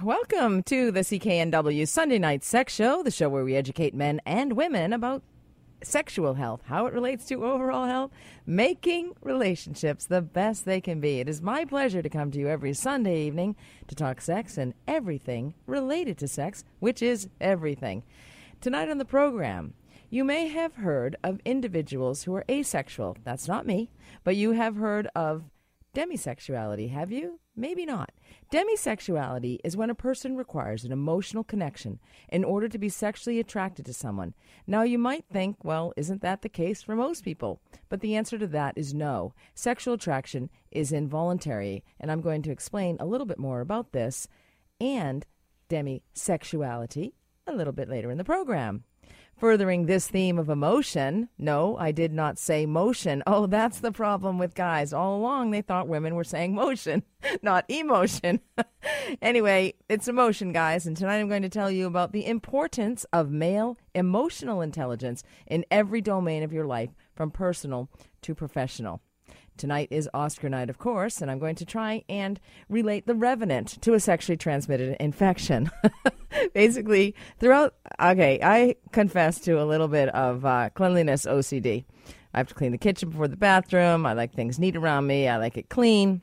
Welcome to the CKNW Sunday Night Sex Show, the show where we educate men and women about sexual health, how it relates to overall health, making relationships the best they can be. It is my pleasure to come to you every Sunday evening to talk sex and everything related to sex, which is everything. Tonight on the program, you may have heard of individuals who are asexual. That's not me, but you have heard of demisexuality, have you? Maybe not. Demisexuality is when a person requires an emotional connection in order to be sexually attracted to someone. Now, you might think, well, isn't that the case for most people? But the answer to that is no. Sexual attraction is involuntary, and I'm going to explain a little bit more about this and demisexuality a little bit later in the program. Furthering this theme of emotion, no, I did not say motion. Oh, that's the problem with guys. All along, they thought women were saying motion, not emotion. anyway, it's emotion, guys, and tonight I'm going to tell you about the importance of male emotional intelligence in every domain of your life, from personal to professional. Tonight is Oscar night, of course, and I'm going to try and relate the revenant to a sexually transmitted infection. Basically, throughout, okay, I confess to a little bit of uh, cleanliness OCD. I have to clean the kitchen before the bathroom. I like things neat around me. I like it clean.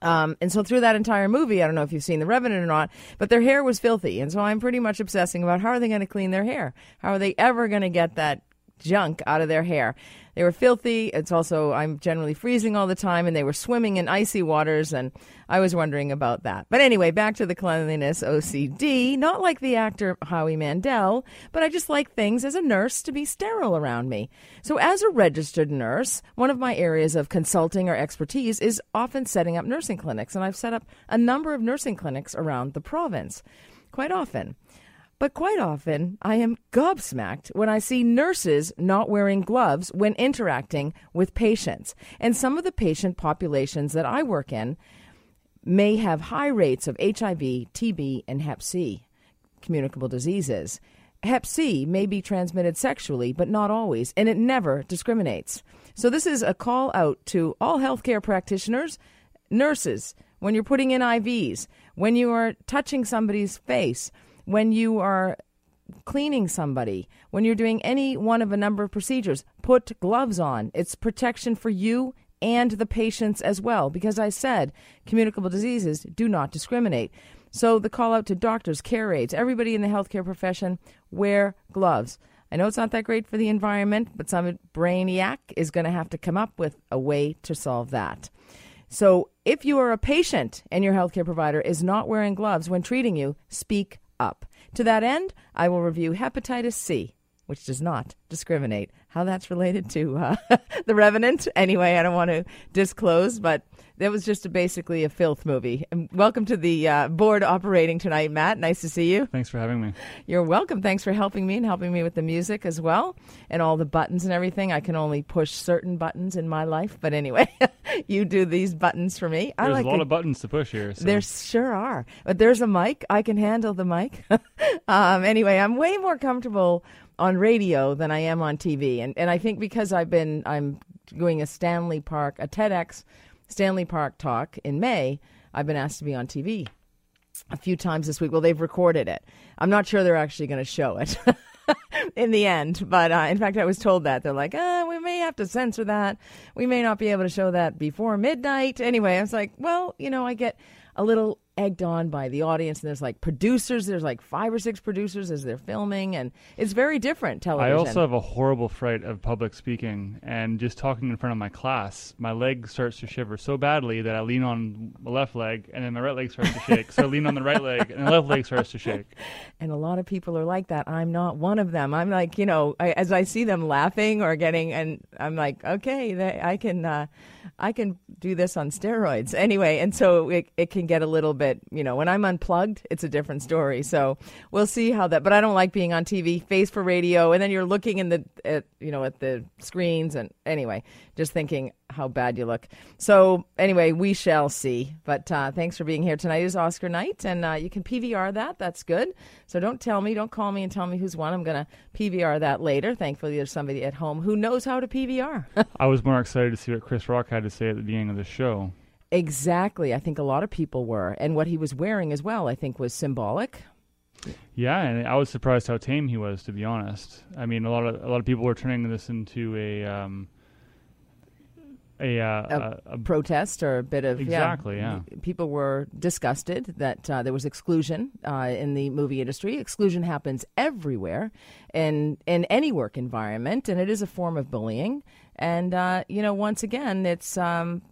Um, and so through that entire movie, I don't know if you've seen The Revenant or not, but their hair was filthy. And so I'm pretty much obsessing about how are they going to clean their hair? How are they ever going to get that junk out of their hair? They were filthy. It's also, I'm generally freezing all the time, and they were swimming in icy waters, and I was wondering about that. But anyway, back to the cleanliness OCD. Not like the actor Howie Mandel, but I just like things as a nurse to be sterile around me. So, as a registered nurse, one of my areas of consulting or expertise is often setting up nursing clinics, and I've set up a number of nursing clinics around the province quite often. But quite often, I am gobsmacked when I see nurses not wearing gloves when interacting with patients. And some of the patient populations that I work in may have high rates of HIV, TB, and Hep C, communicable diseases. Hep C may be transmitted sexually, but not always, and it never discriminates. So, this is a call out to all healthcare practitioners, nurses, when you're putting in IVs, when you are touching somebody's face when you are cleaning somebody, when you're doing any one of a number of procedures, put gloves on. It's protection for you and the patients as well, because I said communicable diseases do not discriminate. So the call out to doctors, care aides, everybody in the healthcare profession, wear gloves. I know it's not that great for the environment, but some brainiac is going to have to come up with a way to solve that. So if you are a patient and your healthcare provider is not wearing gloves when treating you, speak up. To that end, I will review hepatitis C, which does not discriminate. How that's related to uh, The Revenant, anyway, I don't want to disclose, but that was just a, basically a filth movie. And welcome to the uh, board operating tonight, Matt. Nice to see you. Thanks for having me. You're welcome. Thanks for helping me and helping me with the music as well and all the buttons and everything. I can only push certain buttons in my life, but anyway, you do these buttons for me. There's I like a lot of buttons to push here. So. There sure are. But there's a mic. I can handle the mic. um, anyway, I'm way more comfortable on radio than I am on TV, and and I think because I've been I'm doing a Stanley Park a TEDx Stanley Park talk in May, I've been asked to be on TV a few times this week. Well, they've recorded it. I'm not sure they're actually going to show it. in the end. But uh, in fact, I was told that they're like, uh, we may have to censor that. We may not be able to show that before midnight. Anyway, I was like, well, you know, I get a little egged on by the audience and there's like producers there's like five or six producers as they're filming and it's very different television. i also have a horrible fright of public speaking and just talking in front of my class my leg starts to shiver so badly that i lean on my left leg and then my right leg starts to shake so i lean on the right leg and the left leg starts to shake. And a lot of people are like that. I'm not one of them. I'm like you know I, as i see them laughing or getting and i'm like okay they, i can uh, i can do this on steroids anyway and so it, it can get a little bit, you know, when I'm unplugged, it's a different story. So we'll see how that. But I don't like being on TV, face for radio, and then you're looking in the, at, you know, at the screens, and anyway, just thinking how bad you look. So anyway, we shall see. But uh, thanks for being here tonight. Is Oscar night, and uh, you can PVR that. That's good. So don't tell me, don't call me and tell me who's won. I'm going to PVR that later. Thankfully, there's somebody at home who knows how to PVR. I was more excited to see what Chris Rock had to say at the beginning of the show. Exactly. I think a lot of people were. And what he was wearing as well, I think, was symbolic. Yeah, and I was surprised how tame he was, to be honest. I mean, a lot of a lot of people were turning this into a um, a, uh, a, a, protest or a bit of exactly. Yeah, yeah. people were disgusted that uh, there was exclusion uh, in the movie industry. Exclusion happens everywhere, in in any work environment, and it is a form of bullying. And uh, you know, once again, it's um,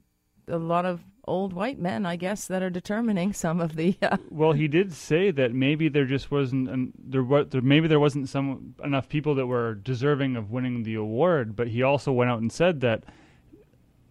a lot of old white men, I guess, that are determining some of the. Uh... Well, he did say that maybe there just wasn't an, there, there maybe there wasn't some enough people that were deserving of winning the award, but he also went out and said that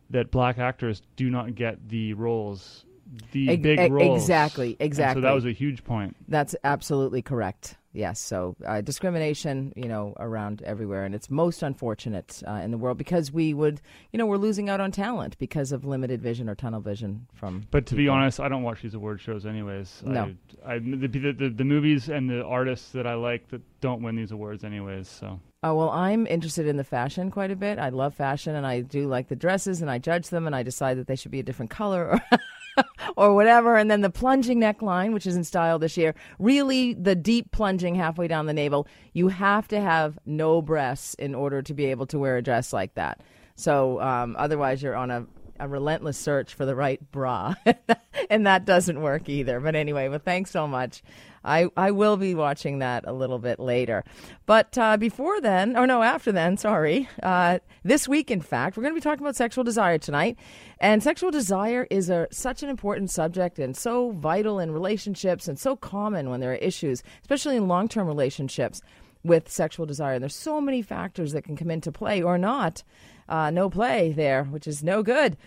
that black actors do not get the roles, the e- big e- roles. Exactly, exactly. And so that was a huge point. That's absolutely correct. Yes, so uh, discrimination, you know, around everywhere, and it's most unfortunate uh, in the world because we would, you know, we're losing out on talent because of limited vision or tunnel vision from. But to people. be honest, I don't watch these award shows anyways. No, I, I the, the, the, the movies and the artists that I like that don't win these awards anyways. So. Oh, well, I'm interested in the fashion quite a bit. I love fashion and I do like the dresses and I judge them and I decide that they should be a different color or, whatever. And then the plunging neckline, which is in style this year, really the deep plunging halfway down the navel. You have to have no breasts in order to be able to wear a dress like that. So um, otherwise, you're on a, a relentless search for the right bra. and that doesn't work either. But anyway, well, thanks so much. I, I will be watching that a little bit later. But uh, before then, or no, after then, sorry, uh, this week, in fact, we're going to be talking about sexual desire tonight. And sexual desire is a, such an important subject and so vital in relationships and so common when there are issues, especially in long term relationships with sexual desire. And there's so many factors that can come into play or not. Uh, no play there, which is no good.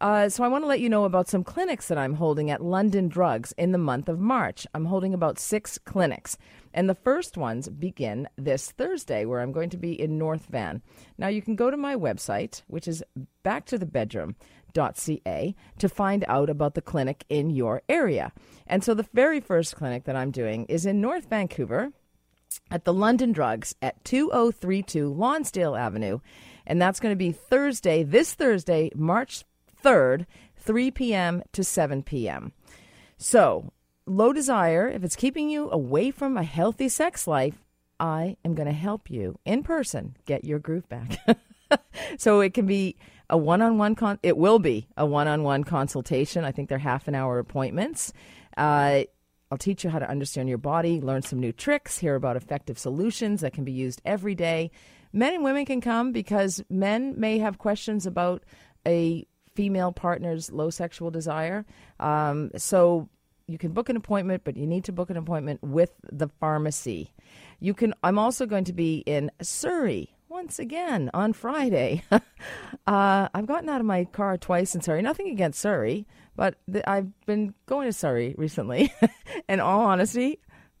Uh, so I want to let you know about some clinics that I'm holding at London Drugs in the month of March. I'm holding about six clinics. And the first ones begin this Thursday, where I'm going to be in North Van. Now, you can go to my website, which is backtothebedroom.ca, to find out about the clinic in your area. And so the very first clinic that I'm doing is in North Vancouver at the London Drugs at 2032 Lonsdale Avenue. And that's going to be Thursday, this Thursday, March 3rd, 3 p.m. to 7 p.m. So, low desire, if it's keeping you away from a healthy sex life, I am going to help you in person get your groove back. so it can be a one-on-one con- it will be a one-on-one consultation. I think they're half an hour appointments. Uh, I'll teach you how to understand your body, learn some new tricks, hear about effective solutions that can be used every day. Men and women can come because men may have questions about a female partner's low sexual desire. Um, so you can book an appointment, but you need to book an appointment with the pharmacy. You can. I'm also going to be in Surrey once again on Friday. uh, I've gotten out of my car twice in Surrey. Nothing against Surrey, but th- I've been going to Surrey recently. in all honesty,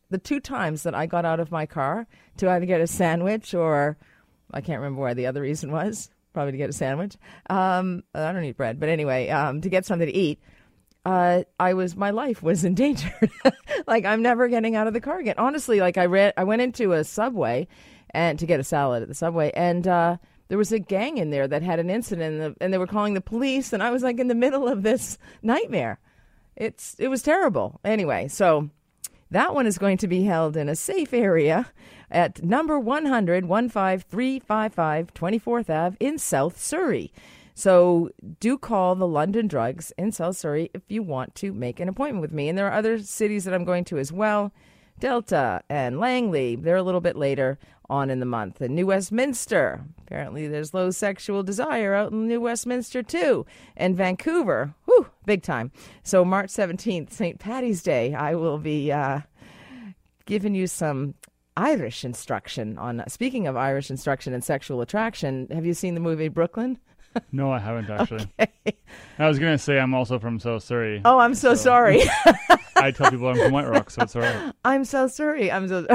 the two times that I got out of my car to either get a sandwich or I can't remember why the other reason was probably to get a sandwich. Um, I don't eat bread, but anyway, um, to get something to eat. Uh, I was my life was endangered. like I'm never getting out of the car again. Honestly, like I read, I went into a subway and to get a salad at the subway, and uh, there was a gang in there that had an incident, and they were calling the police, and I was like in the middle of this nightmare. It's it was terrible. Anyway, so that one is going to be held in a safe area at number 100 15355 24th Ave in South Surrey. So do call the London Drugs in South Surrey if you want to make an appointment with me. And there are other cities that I'm going to as well. Delta and Langley, they're a little bit later on in the month. And New Westminster, apparently there's low sexual desire out in New Westminster too. And Vancouver, whew, big time. So March 17th, St. Patty's Day, I will be uh, giving you some Irish instruction on. Speaking of Irish instruction and sexual attraction, have you seen the movie Brooklyn? no, I haven't actually. Okay. I was gonna say I'm also from South Surrey. Oh, I'm so, so sorry. I tell people I'm from White Rock, so it's all right. I'm so sorry. I'm so.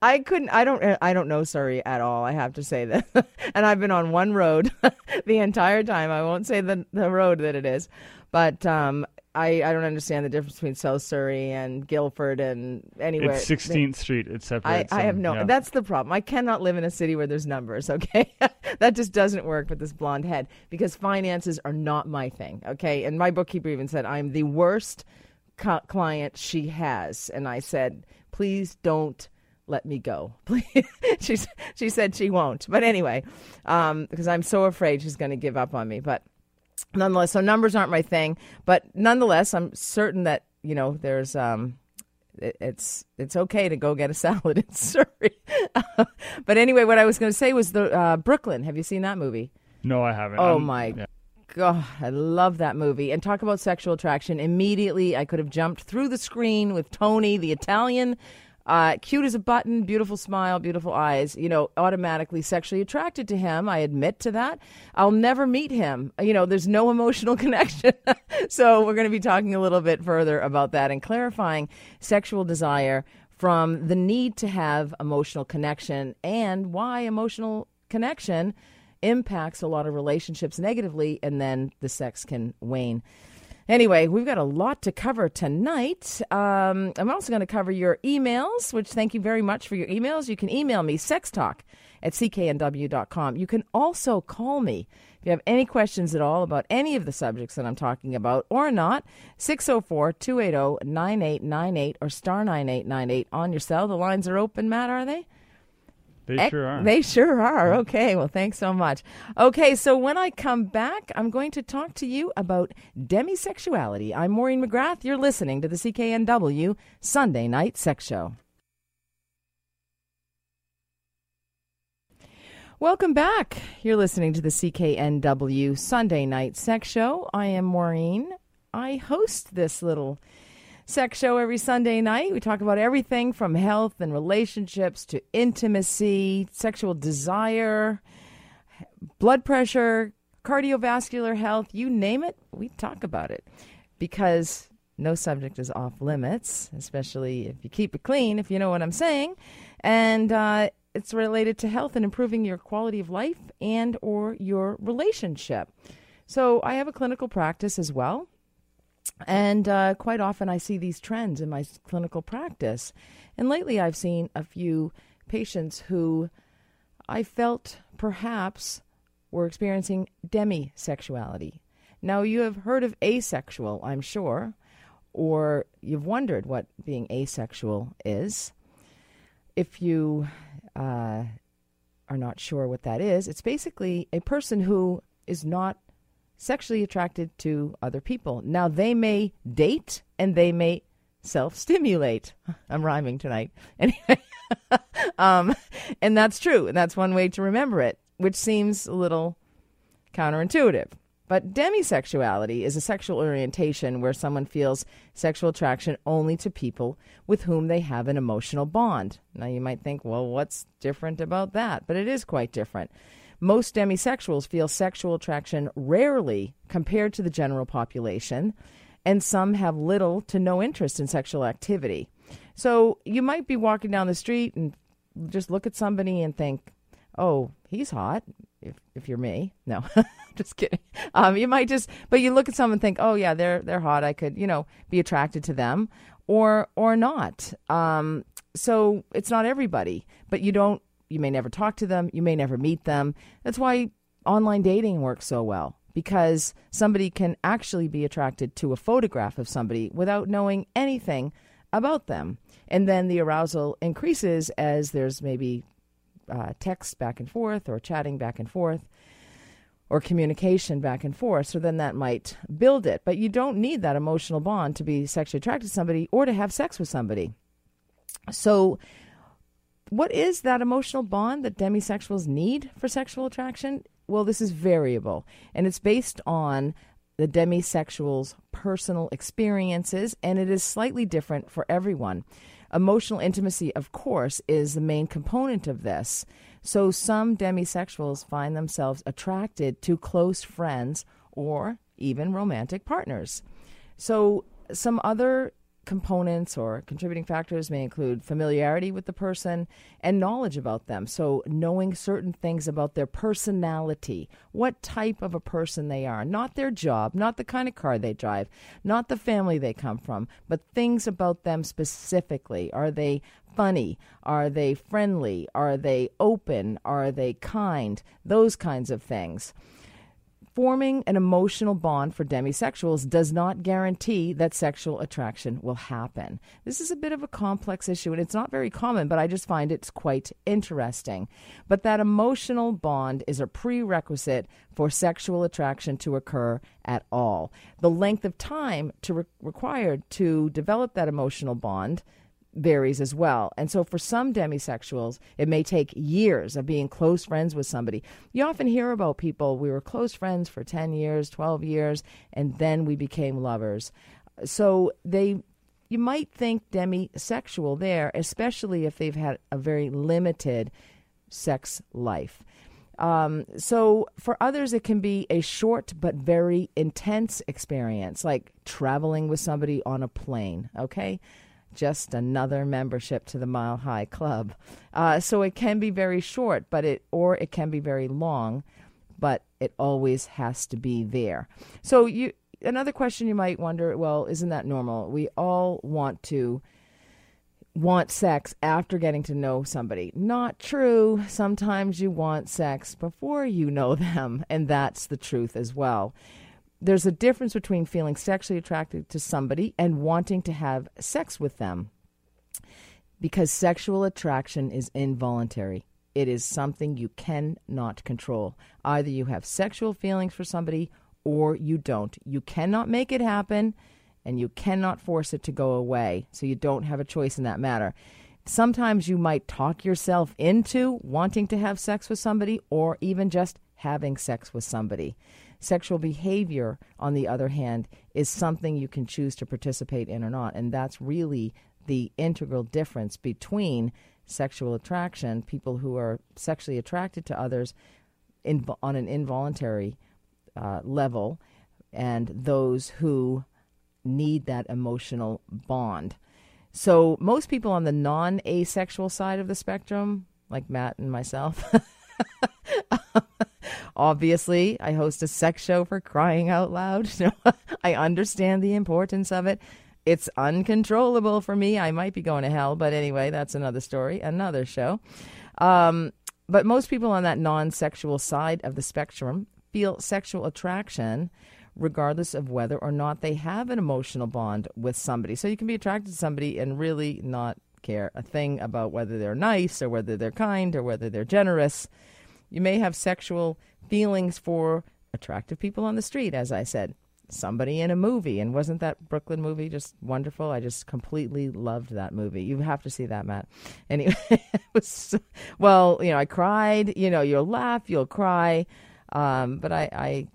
I couldn't. I don't. I don't know Surrey at all. I have to say that. and I've been on one road the entire time. I won't say the the road that it is, but um, I, I don't understand the difference between South Surrey and Guildford and anywhere. It's 16th Street. It I, separates. I have no. yeah. That's the problem. I cannot live in a city where there's numbers. Okay, that just doesn't work with this blonde head because finances are not my thing. Okay, and my bookkeeper even said I'm the worst co- client she has, and I said, please don't let me go. Please. she she said she won't, but anyway, um, because I'm so afraid she's going to give up on me, but nonetheless, so numbers aren't my thing, but nonetheless, I'm certain that you know there's um, it, it's it's okay to go get a salad in Surrey. but anyway, what I was going to say was the uh, Brooklyn. Have you seen that movie? no, I haven't. Oh I'm- my yeah. God, I love that movie. And talk about sexual attraction. Immediately, I could have jumped through the screen with Tony, the Italian. Uh, cute as a button, beautiful smile, beautiful eyes, you know, automatically sexually attracted to him. I admit to that. I'll never meet him. You know, there's no emotional connection. so we're going to be talking a little bit further about that and clarifying sexual desire from the need to have emotional connection and why emotional connection impacts a lot of relationships negatively, and then the sex can wane. Anyway, we've got a lot to cover tonight. Um, I'm also going to cover your emails, which thank you very much for your emails. You can email me, sextalk at cknw.com. You can also call me if you have any questions at all about any of the subjects that I'm talking about or not. 604 280 9898 or star 9898 on your cell. The lines are open, Matt, are they? They Ec- sure are. They sure are. Okay. Well, thanks so much. Okay. So when I come back, I'm going to talk to you about demisexuality. I'm Maureen McGrath. You're listening to the CKNW Sunday Night Sex Show. Welcome back. You're listening to the CKNW Sunday Night Sex Show. I am Maureen. I host this little sex show every Sunday night. We talk about everything from health and relationships to intimacy, sexual desire, blood pressure, cardiovascular health, you name it, we talk about it. Because no subject is off limits, especially if you keep it clean, if you know what I'm saying. And uh, it's related to health and improving your quality of life and or your relationship. So I have a clinical practice as well. And uh, quite often I see these trends in my clinical practice. And lately I've seen a few patients who I felt perhaps were experiencing demisexuality. Now, you have heard of asexual, I'm sure, or you've wondered what being asexual is. If you uh, are not sure what that is, it's basically a person who is not sexually attracted to other people. Now, they may date and they may self stimulate. I'm rhyming tonight. Anyway, um, and that's true. And that's one way to remember it, which seems a little counterintuitive. But demisexuality is a sexual orientation where someone feels sexual attraction only to people with whom they have an emotional bond. Now, you might think, well, what's different about that? But it is quite different. Most demisexuals feel sexual attraction rarely compared to the general population, and some have little to no interest in sexual activity. So you might be walking down the street and just look at somebody and think, oh, he's hot. If, if you're me, no, just kidding. Um, you might just, but you look at someone and think, oh yeah, they're they're hot. I could, you know, be attracted to them, or or not. Um, so it's not everybody, but you don't. You may never talk to them. You may never meet them. That's why online dating works so well because somebody can actually be attracted to a photograph of somebody without knowing anything about them, and then the arousal increases as there's maybe uh, text back and forth or chatting back and forth or communication back and forth. So then that might build it. But you don't need that emotional bond to be sexually attracted to somebody or to have sex with somebody. So, what is that emotional bond that demisexuals need for sexual attraction? Well, this is variable and it's based on the demisexual's personal experiences and it is slightly different for everyone. Emotional intimacy, of course, is the main component of this. So some demisexuals find themselves attracted to close friends or even romantic partners. So some other components or contributing factors may include familiarity with the person and knowledge about them. So, knowing certain things about their personality, what type of a person they are, not their job, not the kind of car they drive, not the family they come from, but things about them specifically. Are they funny? Are they friendly? Are they open? Are they kind? Those kinds of things. Forming an emotional bond for demisexuals does not guarantee that sexual attraction will happen. This is a bit of a complex issue and it's not very common, but I just find it's quite interesting. But that emotional bond is a prerequisite for sexual attraction to occur at all. The length of time to re- required to develop that emotional bond varies as well. And so for some demisexuals, it may take years of being close friends with somebody. You often hear about people, we were close friends for 10 years, 12 years, and then we became lovers. So they you might think demisexual there, especially if they've had a very limited sex life. Um, so for others, it can be a short but very intense experience, like traveling with somebody on a plane. Okay, just another membership to the Mile High Club. Uh, so it can be very short, but it or it can be very long, but it always has to be there. So you another question you might wonder, well, isn't that normal? We all want to want sex after getting to know somebody. Not true. Sometimes you want sex before you know them, and that's the truth as well there's a difference between feeling sexually attracted to somebody and wanting to have sex with them because sexual attraction is involuntary. It is something you cannot control. Either you have sexual feelings for somebody or you don't. You cannot make it happen and you cannot force it to go away. So you don't have a choice in that matter. Sometimes you might talk yourself into wanting to have sex with somebody or even just having sex with somebody. Sexual behavior, on the other hand, is something you can choose to participate in or not. And that's really the integral difference between sexual attraction, people who are sexually attracted to others in, on an involuntary uh, level, and those who need that emotional bond. So, most people on the non asexual side of the spectrum, like Matt and myself, Obviously, I host a sex show for crying out loud. I understand the importance of it. It's uncontrollable for me. I might be going to hell, but anyway, that's another story, another show. Um, but most people on that non sexual side of the spectrum feel sexual attraction regardless of whether or not they have an emotional bond with somebody. So you can be attracted to somebody and really not care a thing about whether they're nice or whether they're kind or whether they're generous. You may have sexual feelings for attractive people on the street, as I said. Somebody in a movie, and wasn't that Brooklyn movie just wonderful? I just completely loved that movie. You have to see that, Matt. Anyway, it was well, you know, I cried. You know, you'll laugh, you'll cry, um, but I, I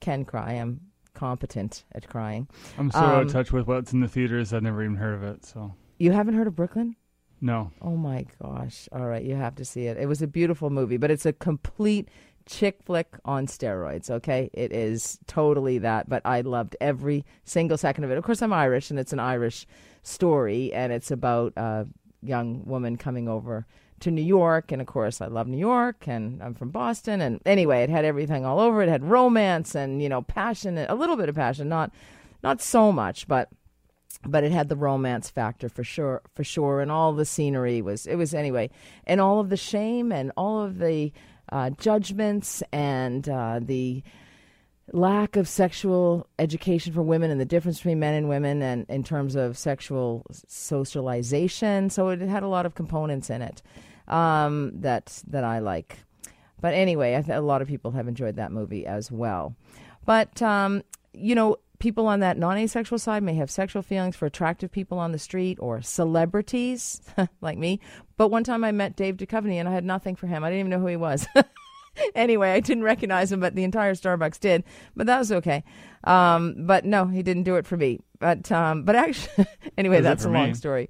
can cry. I'm competent at crying. I'm so um, out of um, touch with what's in the theaters. I've never even heard of it. So you haven't heard of Brooklyn? No. Oh my gosh! All right, you have to see it. It was a beautiful movie, but it's a complete chick flick on steroids, okay? It is totally that, but I loved every single second of it. Of course, I'm Irish, and it's an Irish story, and it's about a young woman coming over to New York, and of course, I love New York, and I'm from Boston, and anyway, it had everything all over. It had romance and you know passion, a little bit of passion, not not so much, but but it had the romance factor for sure, for sure, and all the scenery was it was anyway, and all of the shame and all of the uh, judgments and uh, the lack of sexual education for women and the difference between men and women and in terms of sexual socialization. So it had a lot of components in it um, that that I like. But anyway, th- a lot of people have enjoyed that movie as well. But um, you know, people on that non asexual side may have sexual feelings for attractive people on the street or celebrities like me. But one time I met Dave Duchovny and I had nothing for him. I didn't even know who he was. anyway, I didn't recognize him, but the entire Starbucks did. But that was okay. Um, but no, he didn't do it for me. But um, but actually, anyway, that's a long me. story.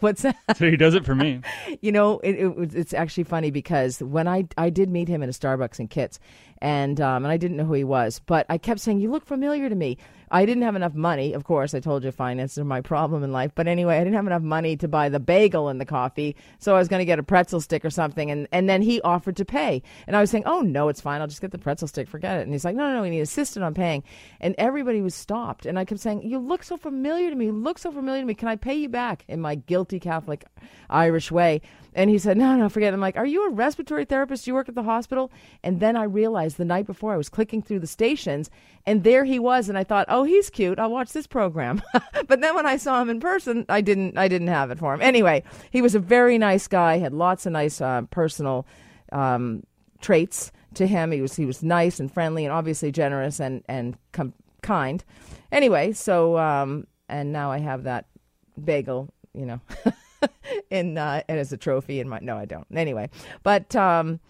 What's that? So he does it for me. you know, it, it, it's actually funny because when I I did meet him in a Starbucks in Kits, and um, and I didn't know who he was, but I kept saying, "You look familiar to me." I didn't have enough money. Of course, I told you finances are my problem in life. But anyway, I didn't have enough money to buy the bagel and the coffee, so I was going to get a pretzel stick or something. And and then he offered to pay, and I was saying, "Oh no, it's fine. I'll just get the pretzel stick. Forget it." And he's like, "No, no, no. We need assistant on paying." And everybody was stopped, and I kept saying, "You look so familiar to me. You look so familiar to me. Can I pay you back?" In my guilty Catholic Irish way. And he said, No, no, forget it. I'm like, Are you a respiratory therapist? Do you work at the hospital? And then I realized the night before I was clicking through the stations, and there he was. And I thought, Oh, he's cute. I'll watch this program. but then when I saw him in person, I didn't, I didn't have it for him. Anyway, he was a very nice guy, had lots of nice uh, personal um, traits to him. He was, he was nice and friendly and obviously generous and, and com- kind. Anyway, so, um, and now I have that bagel, you know. in uh, and as a trophy in my no I don't. Anyway but um,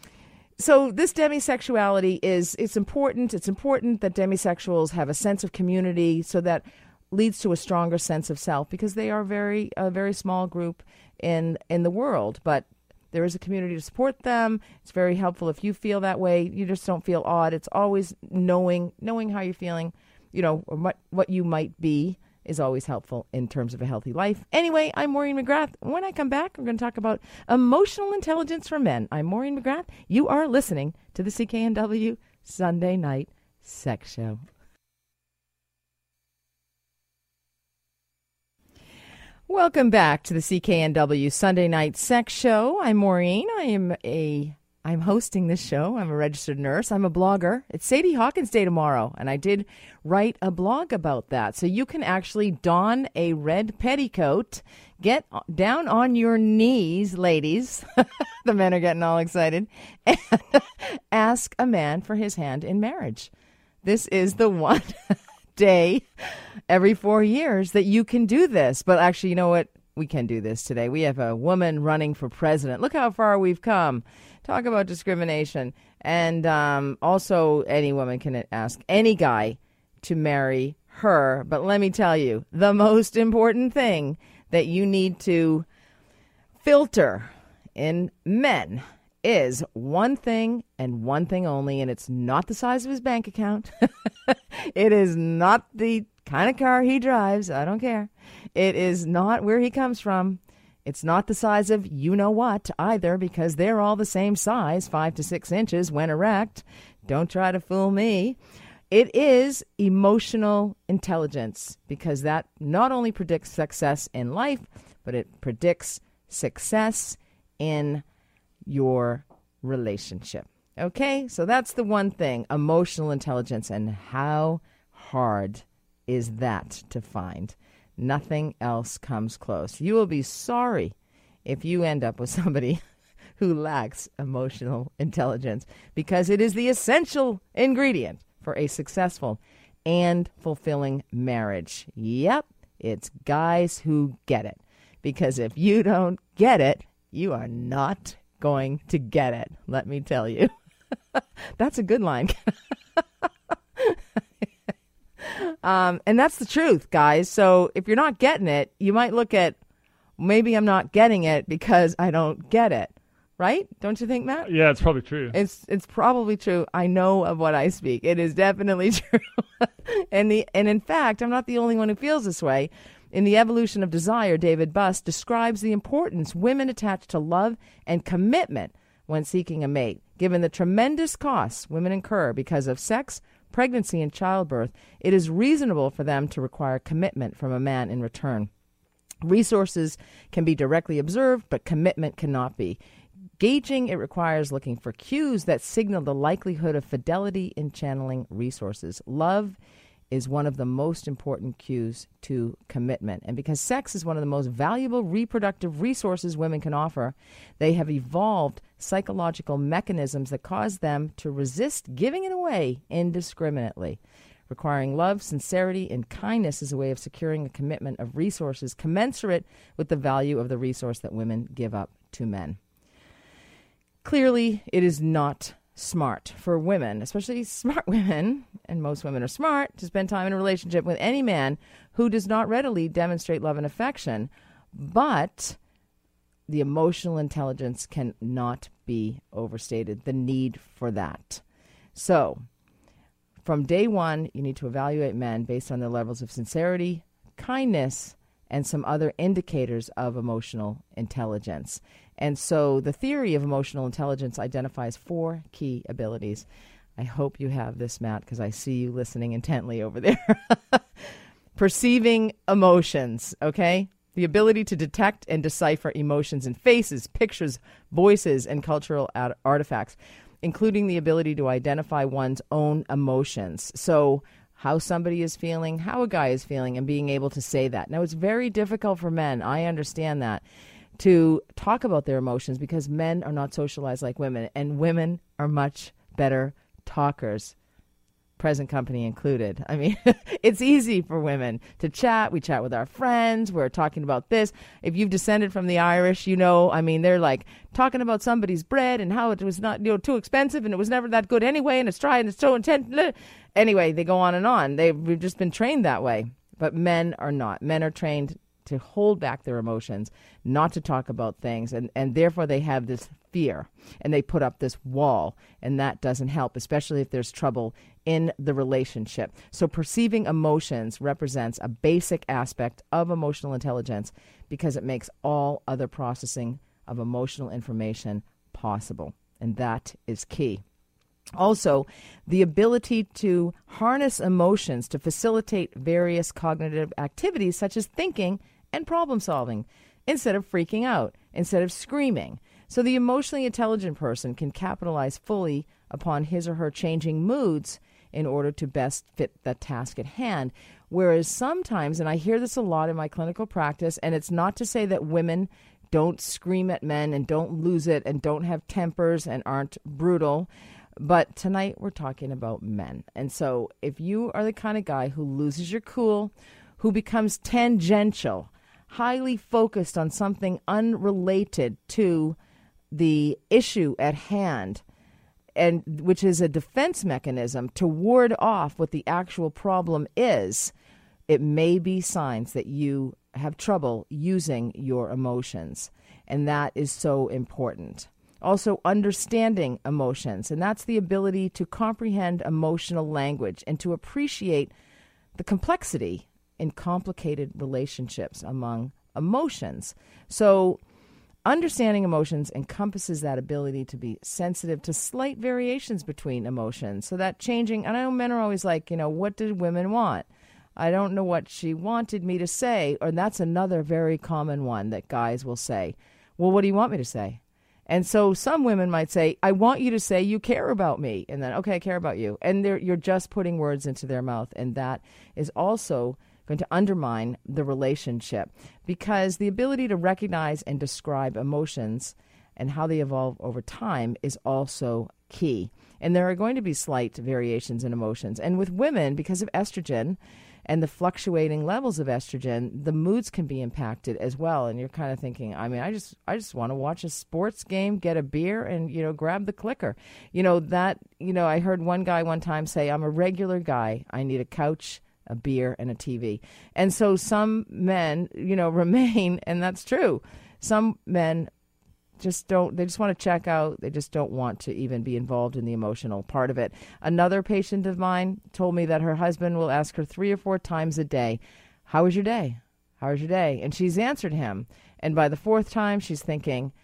so this demisexuality is it's important it's important that demisexuals have a sense of community so that leads to a stronger sense of self because they are very a very small group in in the world but there is a community to support them. It's very helpful if you feel that way. You just don't feel odd. It's always knowing knowing how you're feeling you know what what you might be is always helpful in terms of a healthy life. Anyway, I'm Maureen McGrath. When I come back, we're going to talk about emotional intelligence for men. I'm Maureen McGrath. You are listening to the CKNW Sunday Night Sex Show. Welcome back to the CKNW Sunday Night Sex Show. I'm Maureen. I am a I'm hosting this show. I'm a registered nurse. I'm a blogger. It's Sadie Hawkins Day tomorrow, and I did write a blog about that. So you can actually don a red petticoat, get down on your knees, ladies. the men are getting all excited, and ask a man for his hand in marriage. This is the one day every four years that you can do this. But actually, you know what? We can do this today. We have a woman running for president. Look how far we've come talk about discrimination. And um, also, any woman can ask any guy to marry her. But let me tell you, the most important thing that you need to filter in men is one thing and one thing only, and it's not the size of his bank account. it is not the kind of car he drives. I don't care. It is not where he comes from. It's not the size of you know what either, because they're all the same size, five to six inches when erect. Don't try to fool me. It is emotional intelligence because that not only predicts success in life, but it predicts success in your relationship. Okay, so that's the one thing emotional intelligence, and how hard is that to find? Nothing else comes close. You will be sorry if you end up with somebody who lacks emotional intelligence because it is the essential ingredient for a successful and fulfilling marriage. Yep, it's guys who get it. Because if you don't get it, you are not going to get it. Let me tell you. That's a good line. Um, and that's the truth, guys. So if you're not getting it, you might look at maybe I'm not getting it because I don't get it. Right? Don't you think, Matt? Yeah, it's probably true. It's it's probably true. I know of what I speak. It is definitely true. and the and in fact, I'm not the only one who feels this way. In The Evolution of Desire, David Buss describes the importance women attach to love and commitment when seeking a mate, given the tremendous costs women incur because of sex, pregnancy, and childbirth, it is reasonable for them to require commitment from a man in return. Resources can be directly observed, but commitment cannot be. Gauging it requires looking for cues that signal the likelihood of fidelity in channeling resources. Love is one of the most important cues to commitment. And because sex is one of the most valuable reproductive resources women can offer, they have evolved psychological mechanisms that cause them to resist giving it away indiscriminately. Requiring love, sincerity, and kindness is a way of securing a commitment of resources commensurate with the value of the resource that women give up to men. Clearly, it is not smart for women, especially smart women, and most women are smart, to spend time in a relationship with any man who does not readily demonstrate love and affection. But the emotional intelligence cannot be overstated, the need for that. So, from day one, you need to evaluate men based on their levels of sincerity, kindness, and some other indicators of emotional intelligence. And so the theory of emotional intelligence identifies four key abilities. I hope you have this, Matt, because I see you listening intently over there. Perceiving emotions, okay? The ability to detect and decipher emotions in faces, pictures, voices, and cultural ad- artifacts, including the ability to identify one's own emotions. So, how somebody is feeling, how a guy is feeling, and being able to say that. Now, it's very difficult for men. I understand that to talk about their emotions because men are not socialized like women, and women are much better talkers, present company included. I mean, it's easy for women to chat. We chat with our friends. We're talking about this. If you've descended from the Irish, you know, I mean, they're like talking about somebody's bread and how it was not, you know, too expensive and it was never that good anyway, and it's dry and it's so intense. Anyway, they go on and on. They've we've just been trained that way. But men are not. Men are trained to hold back their emotions, not to talk about things, and, and therefore they have this fear and they put up this wall, and that doesn't help, especially if there's trouble in the relationship. So, perceiving emotions represents a basic aspect of emotional intelligence because it makes all other processing of emotional information possible, and that is key. Also, the ability to harness emotions to facilitate various cognitive activities such as thinking and problem solving instead of freaking out, instead of screaming. So the emotionally intelligent person can capitalize fully upon his or her changing moods in order to best fit the task at hand. Whereas sometimes, and I hear this a lot in my clinical practice, and it's not to say that women don't scream at men and don't lose it and don't have tempers and aren't brutal. But tonight we're talking about men. And so if you are the kind of guy who loses your cool, who becomes tangential, highly focused on something unrelated to the issue at hand, and which is a defense mechanism to ward off what the actual problem is, it may be signs that you have trouble using your emotions. And that is so important. Also, understanding emotions, and that's the ability to comprehend emotional language and to appreciate the complexity in complicated relationships among emotions. So, understanding emotions encompasses that ability to be sensitive to slight variations between emotions. So, that changing, and I know men are always like, you know, what did women want? I don't know what she wanted me to say. Or that's another very common one that guys will say. Well, what do you want me to say? And so some women might say, I want you to say you care about me. And then, okay, I care about you. And you're just putting words into their mouth. And that is also going to undermine the relationship because the ability to recognize and describe emotions and how they evolve over time is also key. And there are going to be slight variations in emotions. And with women, because of estrogen and the fluctuating levels of estrogen, the moods can be impacted as well. And you're kind of thinking, I mean, I just I just want to watch a sports game, get a beer and, you know, grab the clicker. You know, that, you know, I heard one guy one time say, I'm a regular guy. I need a couch a beer, and a TV. And so some men, you know, remain, and that's true. Some men just don't they just want to check out they just don't want to even be involved in the emotional part of it another patient of mine told me that her husband will ask her three or four times a day how was your day how was your day and she's answered him and by the fourth time she's thinking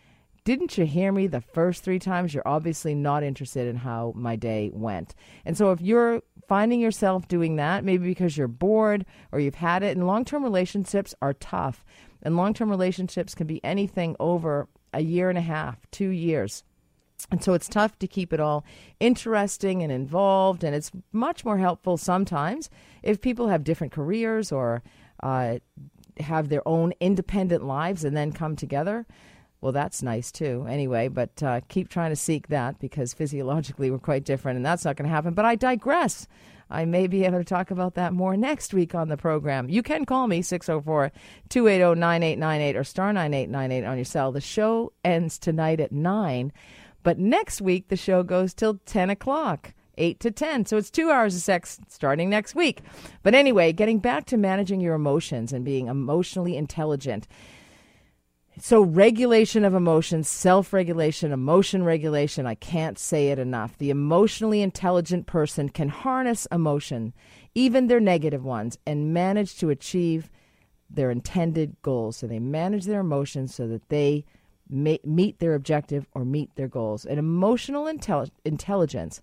didn't you hear me the first three times? You're obviously not interested in how my day went. And so if you're finding yourself doing that, maybe because you're bored or you've had it, and long term relationships are tough. And long term relationships can be anything over a year and a half, two years. And so it's tough to keep it all interesting and involved. And it's much more helpful sometimes if people have different careers or uh, have their own independent lives and then come together. Well, that's nice too. Anyway, but uh, keep trying to seek that because physiologically we're quite different, and that's not going to happen. But I digress. I may be able to talk about that more next week on the program. You can call me 604 280 9898 or star 9898 on your cell. The show ends tonight at 9, but next week the show goes till 10 o'clock. 8 to 10. So it's two hours of sex starting next week. But anyway, getting back to managing your emotions and being emotionally intelligent So, regulation of emotions, self regulation, emotion regulation, I can't say it enough. The emotionally intelligent person can harness emotion, even their negative ones, and manage to achieve their intended goals. So, they manage their emotions so that they meet their objective or meet their goals. And emotional intel- intelligence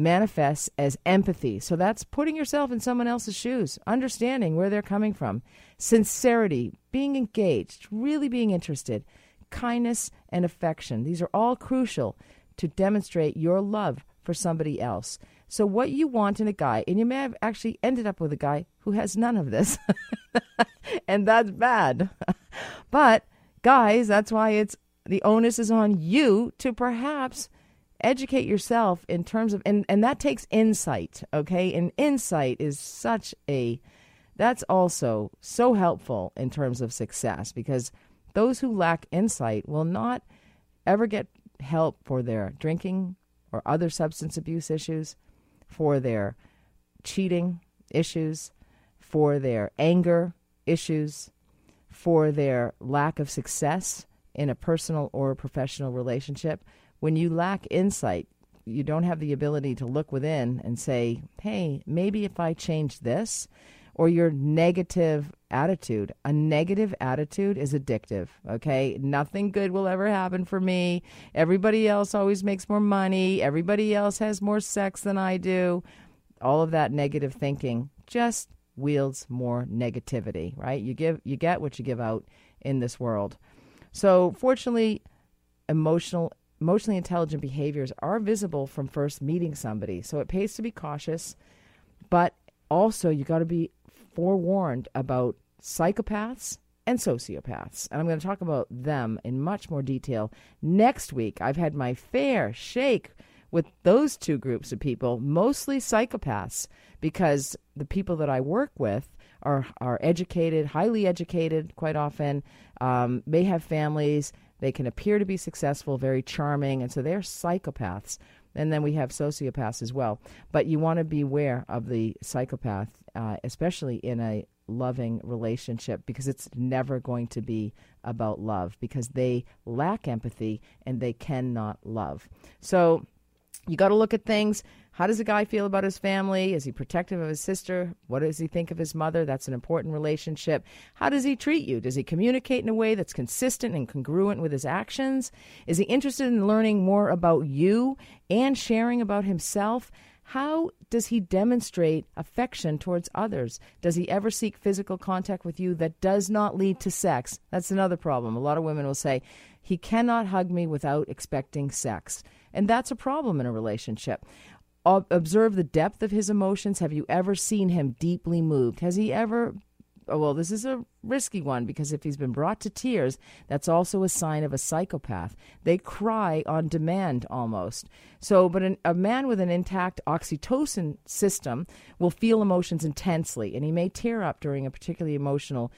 manifests as empathy. So that's putting yourself in someone else's shoes, understanding where they're coming from, sincerity, being engaged, really being interested, kindness, and affection. These are all crucial to demonstrate your love for somebody else. So, what you want in a guy, and you may have actually ended up with a guy who has none of this, and that's bad. but, guys, that's why it's the onus is on you to perhaps educate yourself in terms of and and that takes insight okay? And insight is such a that's also so helpful in terms of success because those who lack insight will not ever get help for their drinking or other substance abuse issues for their cheating issues for their anger issues for their lack of success in a personal or professional relationship when you lack insight, you don't have the ability to look within and say, hey, maybe if I change this, or your negative attitude. A negative attitude is addictive, okay? Nothing good will ever happen for me. Everybody else always makes more money. Everybody else has more sex than I do. All of that negative thinking just wields more negativity, right? You give you get what you give out in this world. So, fortunately, emotional emotionally intelligent behaviors are visible from first meeting somebody. So it pays to be cautious, but also you got to be forewarned about psychopaths and sociopaths. And I'm going to talk about them in much more detail next week. I've had my fair shake with those two groups of people, mostly psychopaths, because the people that I work with are are educated, highly educated, quite often, um, may have families, they can appear to be successful, very charming, and so they're psychopaths. And then we have sociopaths as well. But you want to beware of the psychopath, uh, especially in a loving relationship, because it's never going to be about love, because they lack empathy and they cannot love. So you got to look at things how does a guy feel about his family? Is he protective of his sister? What does he think of his mother? That's an important relationship. How does he treat you? Does he communicate in a way that's consistent and congruent with his actions? Is he interested in learning more about you and sharing about himself? How does he demonstrate affection towards others? Does he ever seek physical contact with you that does not lead to sex? That's another problem. A lot of women will say, he cannot hug me without expecting sex. And that's a problem in a relationship observe the depth of his emotions? Have you ever seen him deeply moved? Has he ever oh, well, this is a risky one because if he's been brought to tears, that's also a sign of a psychopath. They cry on demand almost. So, but an, a man with an intact oxytocin system will feel emotions intensely, and he may tear up during a particularly emotional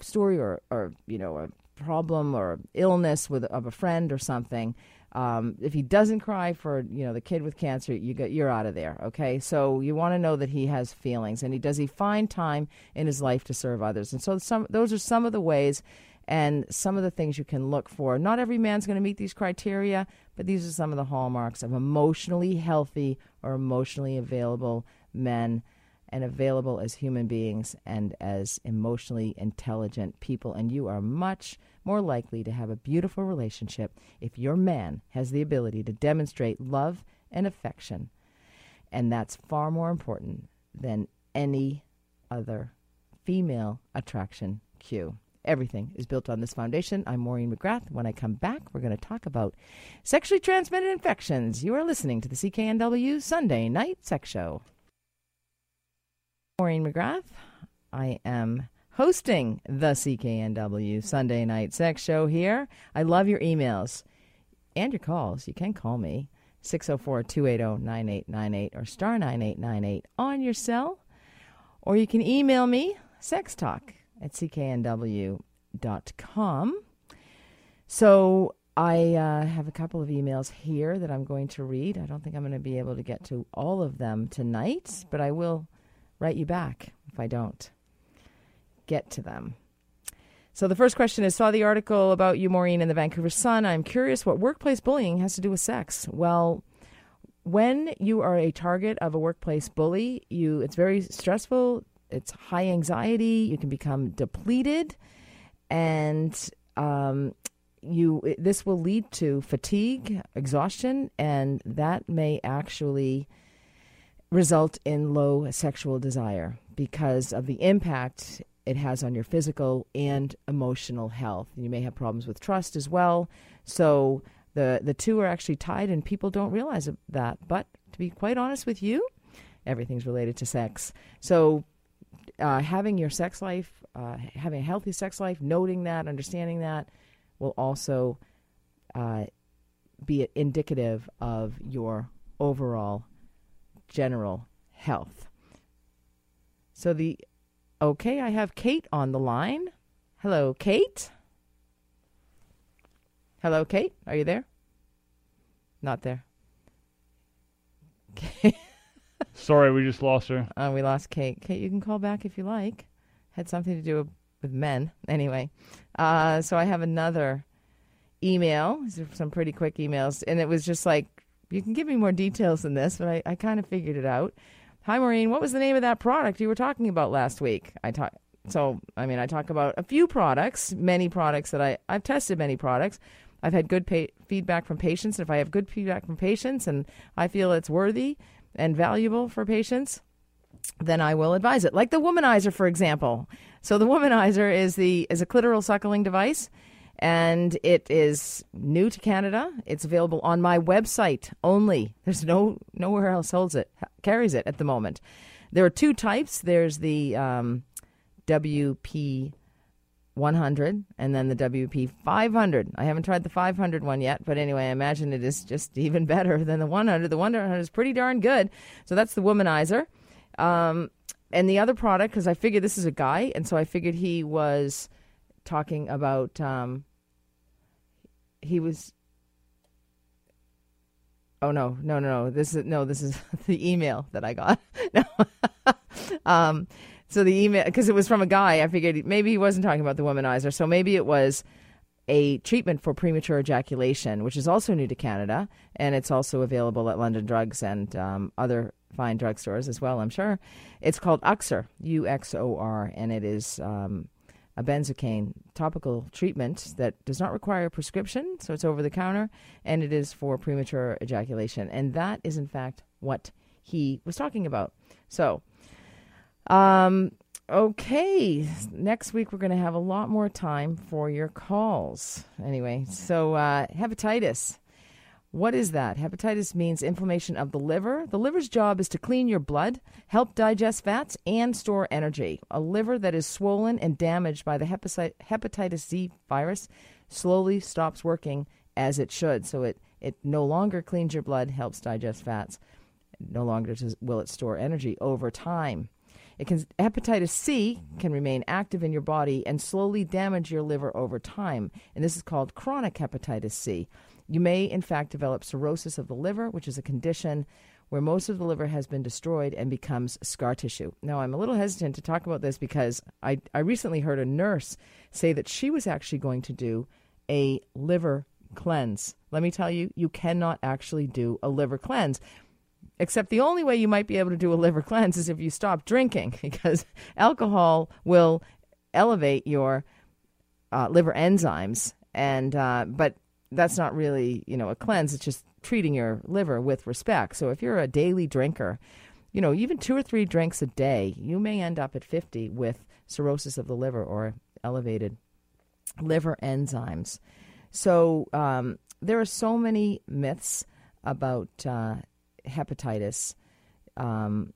story or, or you know, a problem or illness with of a friend or something. Um, if he doesn't cry for you know the kid with cancer, you get you're out of there. Okay, so you want to know that he has feelings, and he does he find time in his life to serve others, and so some those are some of the ways and some of the things you can look for. Not every man's going to meet these criteria, but these are some of the hallmarks of emotionally healthy or emotionally available men and available as human beings and as emotionally intelligent people. And you are much more likely to have a beautiful relationship if your man has the ability to demonstrate love and affection. And that's far more important than any other female attraction cue. Everything is built on this foundation. I'm Maureen McGrath. When I come back, we're going to talk about sexually transmitted infections. You are listening to the CKNW Sunday Night Sex Show. Maureen McGrath. I am hosting the CKNW Sunday Night Sex Show here. I love your emails and your calls. You can call me 604 280 9898 or star 9898 on your cell. Or you can email me sextalk at cknw.com. So I uh, have a couple of emails here that I'm going to read. I don't think I'm going to be able to get to all of them tonight, but I will write you back if I don't get to them. So the first question is Saw the article about you, Maureen, in the Vancouver Sun. I'm curious what workplace bullying has to do with sex. Well, when you are a target of a workplace bully, you it's very stressful. It's high anxiety. You can become depleted, and um, you this will lead to fatigue, exhaustion, and that may actually result in low sexual desire because of the impact it has on your physical and emotional health. You may have problems with trust as well. So the the two are actually tied, and people don't realize that. But to be quite honest with you, everything's related to sex. So uh, having your sex life, uh, having a healthy sex life, noting that, understanding that, will also uh, be indicative of your overall general health. So the okay, I have Kate on the line. Hello, Kate. Hello, Kate. Are you there? Not there. Okay. Sorry, we just lost her. Uh, we lost Kate. Kate, you can call back if you like. Had something to do with men. Anyway, uh, so I have another email. These are some pretty quick emails. And it was just like, you can give me more details than this, but I, I kind of figured it out. Hi, Maureen. What was the name of that product you were talking about last week? I talk. So, I mean, I talk about a few products, many products that I, I've tested many products. I've had good pay, feedback from patients. And if I have good feedback from patients and I feel it's worthy and valuable for patients, then I will advise it. Like the womanizer, for example. So the womanizer is the is a clitoral suckling device, and it is new to Canada. It's available on my website only. There's no nowhere else holds it carries it at the moment. There are two types. There's the um, WP 100 and then the WP 500. I haven't tried the 500 one yet, but anyway, I imagine it is just even better than the 100. The 100 is pretty darn good. So that's the womanizer. Um, and the other product, because I figured this is a guy, and so I figured he was talking about. Um, he was. Oh no, no, no, no! This is no, this is the email that I got. no, um, so the email because it was from a guy. I figured maybe he wasn't talking about the womanizer. So maybe it was a treatment for premature ejaculation, which is also new to Canada, and it's also available at London Drugs and um, other fine drugstores as well, I'm sure. It's called Uxor, U X O R, and it is um, a benzocaine topical treatment that does not require a prescription, so it's over the counter, and it is for premature ejaculation. And that is, in fact, what he was talking about. So, um, okay, next week we're going to have a lot more time for your calls. Anyway, so uh, hepatitis. What is that? Hepatitis means inflammation of the liver. The liver's job is to clean your blood, help digest fats, and store energy. A liver that is swollen and damaged by the hepatitis C virus slowly stops working as it should. So it, it no longer cleans your blood, helps digest fats. No longer will it store energy over time. It can, hepatitis C can remain active in your body and slowly damage your liver over time. And this is called chronic hepatitis C. You may, in fact, develop cirrhosis of the liver, which is a condition where most of the liver has been destroyed and becomes scar tissue. Now, I'm a little hesitant to talk about this because I, I recently heard a nurse say that she was actually going to do a liver cleanse. Let me tell you, you cannot actually do a liver cleanse. Except the only way you might be able to do a liver cleanse is if you stop drinking, because alcohol will elevate your uh, liver enzymes. And uh, but that's not really, you know, a cleanse. It's just treating your liver with respect. So if you're a daily drinker, you know, even two or three drinks a day, you may end up at 50 with cirrhosis of the liver or elevated liver enzymes. So um, there are so many myths about uh, hepatitis um,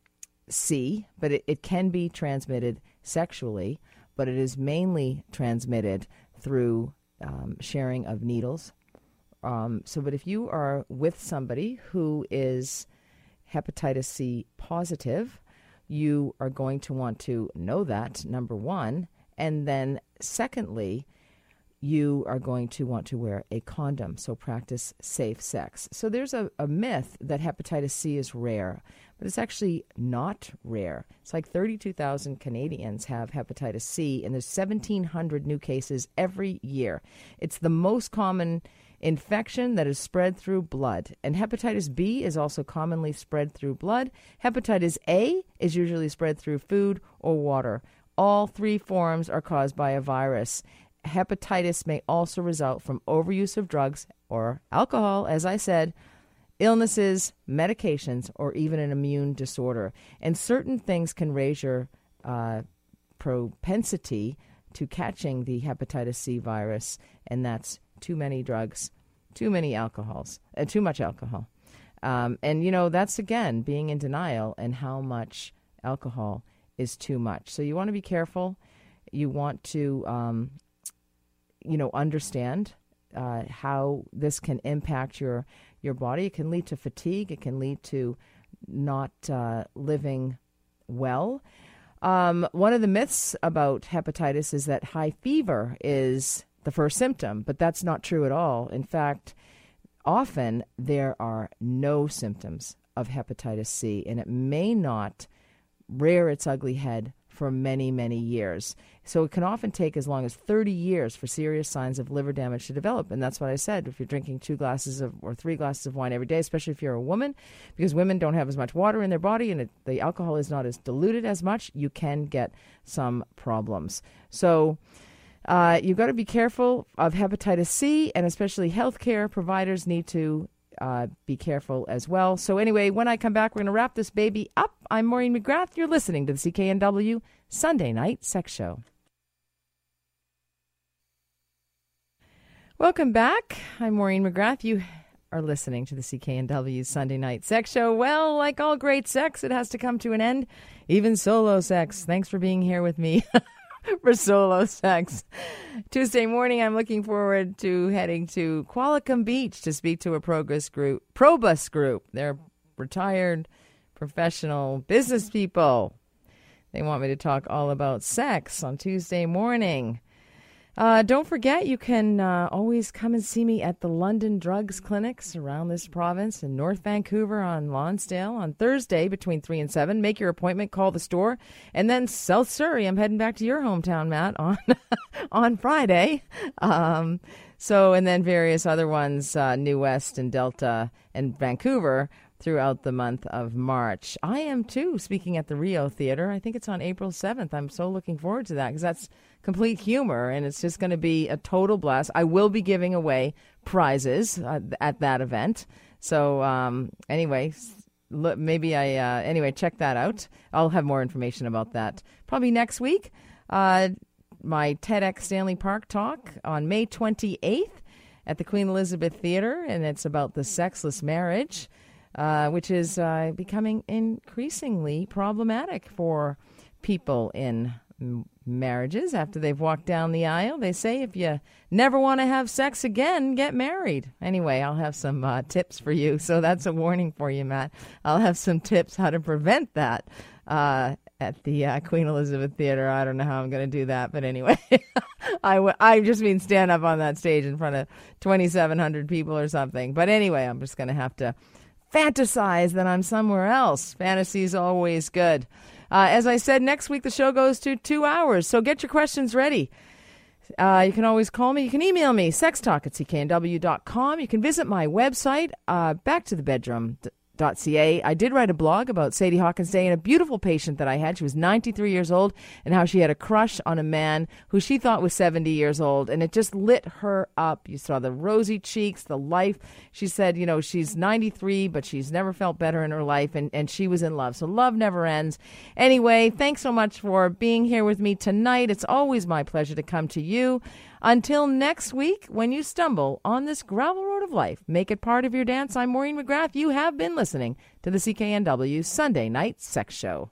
C, but it, it can be transmitted sexually, but it is mainly transmitted through um, sharing of needles um, so, but if you are with somebody who is hepatitis C positive, you are going to want to know that, number one. And then, secondly, you are going to want to wear a condom. So practice safe sex. So there's a, a myth that hepatitis C is rare, but it's actually not rare. It's like 32,000 Canadians have hepatitis C, and there's 1,700 new cases every year. It's the most common infection that is spread through blood. And hepatitis B is also commonly spread through blood. Hepatitis A is usually spread through food or water. All three forms are caused by a virus. Hepatitis may also result from overuse of drugs or alcohol, as I said, illnesses, medications, or even an immune disorder. And certain things can raise your uh, propensity to catching the hepatitis C virus, and that's too many drugs, too many alcohols, uh, too much alcohol. Um, and, you know, that's again being in denial and how much alcohol is too much. So you want to be careful. You want to, um, you know, understand uh, how this can impact your your body. It can lead to fatigue. It can lead to not uh, living well. Um, one of the myths about hepatitis is that high fever is the first symptom, but that's not true at all. In fact, often there are no symptoms of hepatitis C, and it may not rear its ugly head for many, many years. So it can often take as long as 30 years for serious signs of liver damage to develop. And that's what I said. If you're drinking two glasses of or three glasses of wine every day, especially if you're a woman, because women don't have as much water in their body and it, the alcohol is not as diluted as much, you can get some problems. So uh, you've got to be careful of hepatitis C, and especially healthcare providers need to uh, be careful as well. So, anyway, when I come back, we're going to wrap this baby up. I'm Maureen McGrath. You're listening to the CKNW Sunday Night Sex Show. Welcome back. I'm Maureen McGrath. You are listening to the CKNW Sunday Night Sex Show. Well, like all great sex, it has to come to an end, even solo sex. Thanks for being here with me. for solo sex. Tuesday morning, I'm looking forward to heading to Qualicum Beach to speak to a progress group, Probus group. They're retired professional business people. They want me to talk all about sex on Tuesday morning. Uh, don't forget, you can uh, always come and see me at the London Drugs Clinics around this province in North Vancouver on Lonsdale on Thursday between 3 and 7. Make your appointment, call the store. And then South Surrey, I'm heading back to your hometown, Matt, on, on Friday. Um, so, and then various other ones, uh, New West and Delta and Vancouver throughout the month of March. I am too, speaking at the Rio Theater. I think it's on April 7th. I'm so looking forward to that because that's complete humor and it's just going to be a total blast. I will be giving away prizes uh, at that event. So, um, anyway, maybe I, uh, anyway, check that out. I'll have more information about that probably next week. Uh, my TEDx Stanley Park talk on May 28th at the Queen Elizabeth Theater, and it's about the sexless marriage uh, which is uh, becoming increasingly problematic for people in marriages after they've walked down the aisle. They say if you never want to have sex again, get married. Anyway, I'll have some uh, tips for you. So that's a warning for you, Matt. I'll have some tips how to prevent that. Uh, at the uh, Queen Elizabeth Theater. I don't know how I'm going to do that, but anyway, I, w- I just mean stand up on that stage in front of 2,700 people or something. But anyway, I'm just going to have to fantasize that I'm somewhere else. Fantasy's always good. Uh, as I said, next week the show goes to two hours, so get your questions ready. Uh, you can always call me. You can email me, sextalk at cknw.com. You can visit my website, uh, back to the bedroom Ca. I did write a blog about Sadie Hawkins Day and a beautiful patient that I had. She was 93 years old and how she had a crush on a man who she thought was 70 years old. And it just lit her up. You saw the rosy cheeks, the life. She said, you know, she's 93, but she's never felt better in her life. And, and she was in love. So love never ends. Anyway, thanks so much for being here with me tonight. It's always my pleasure to come to you. Until next week, when you stumble on this gravel road of life, make it part of your dance. I'm Maureen McGrath. You have been listening to the CKNW Sunday Night Sex Show.